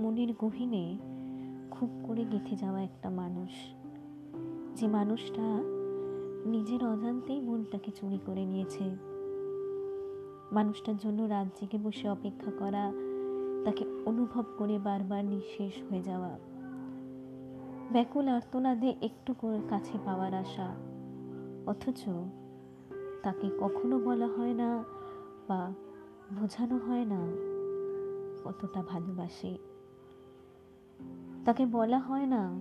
মনের গভীরে খুব করে গেঁথে যাওয়া একটা মানুষ। যে মানুষটা নিজের অজান্তেই মনটাকে চুরি করে নিয়েছে। মানুষটার জন্য রাত জেগে বসে অপেক্ষা করা, তাকে অনুভব করে বারবার নিঃশেষ হয়ে যাওয়া। ব্যাকুল আর্তনাদে একটু করে কাছে পাওয়ার আশা। অথচ তাকে কখনো বলা হয় না বা বোঝানো হয় না কতটা ভালোবাসে। তাকে বলা হয় না,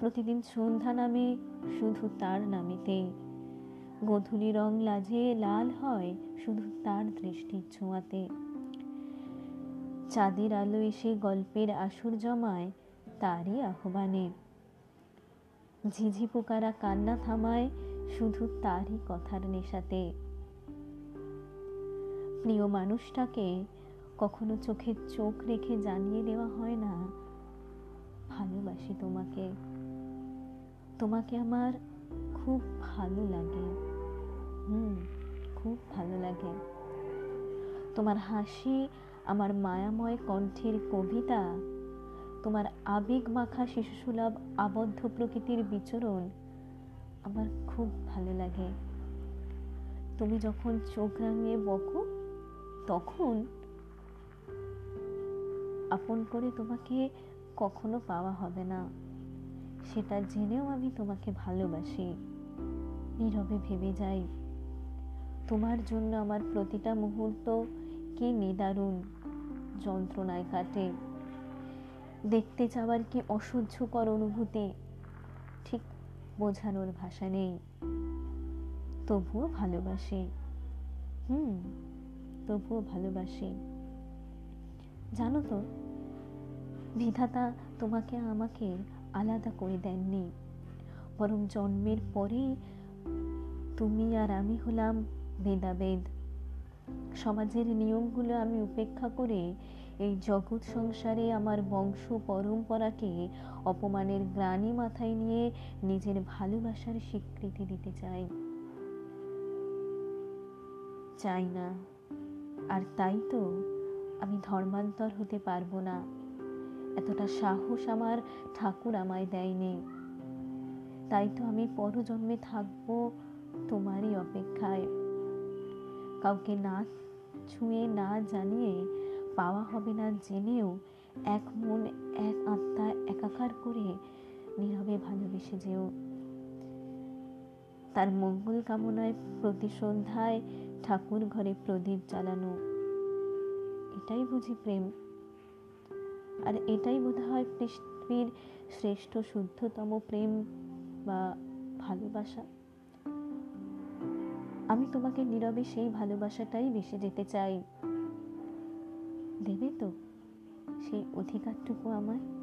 প্রতিদিন সন্ধ্যা নামে শুধু তার নামেতে। গধূলি রং লাজে লাল হয় শুধু তার দৃষ্টির ছোঁয়াতে। চাঁদের আলো এসে গল্পের আসর জমায় তারই আহ্বানে। ঝিঝি পোকারা কান্না থামায় শুধু তারই কথার নেশাতে। প্রিয় মানুষটাকে কখনো চোখের চোখ রেখে জানিয়ে দেওয়া হয় না ভালোবাসি তোমাকে। তোমাকে আমার খুব ভালো লাগে। হুম, খুব ভালো লাগে। তোমার হাসি, আমার মায়াময় কণ্ঠের কবিতা, তোমার আবেগ মাখা শিশুসুলভ আবদ্ধ প্রকৃতির বিচরণ আমার খুব ভালো লাগে। তুমি যখন চোখ রাঙিয়ে বকো, তখন আপন করে তোমাকে কখনো পাওয়া হবে না। সেটা জেনেও আমি তোমাকে ভালোবাসি। নীরবে ভেবে যাই। তোমার জন্য আমার প্রতিটা মুহূর্ত কি নিদারুণ যন্ত্রণায় কাটে। দেখতে চাওয়ার কি অসহ্যকর অনুভূতি, ঠিক বোঝানোর ভাষা নেই। তবুও ভালোবাসি। হুম, তবুও ভালোবাসি। জানো তো বিধাতা তোমাকে আমাকে আলাদা করে দেননি। বরং জন্মের পরেই তুমি আর আমি হলাম বেদাবেদ সমাজের নিয়মগুলো আমি উপেক্ষা করে এই জগৎ সংসারে আমার বংশ পরম্পরাকে অপমানের গ্রানি মাথায় নিয়ে নিজের ভালোবাসার স্বীকৃতি দিতে চাই। চাই না। আর তাই তো আমি ধর্মান্তর হতে পারব না। এতটা সাহস আমার ঠাকুর আমায় দেয়নি। তাই তো আমি পরজন্মে থাকব তোমারই অপেক্ষায়। কাউকে না ছুঁয়ে, না জানিয়ে পাওয়া হবে না জেনেও এক মন, এক আত্মা একাকার করে নীরবে ভালোবেসে যেও। তার মঙ্গল কামনায় প্রতি সন্ধ্যায় ঠাকুর ঘরে প্রদীপ জ্বালানো। এটাই বুঝি প্রেম। আর এটাই বোধ হয় পৃথিবীর শ্রেষ্ঠ, শুদ্ধতম প্রেম বা ভালোবাসা। আমি তোমাকে নীরবে সেই ভালোবাসাটাই বেসে যেতে চাই। দেবে তো সেই অধিকারটুকু আমায়?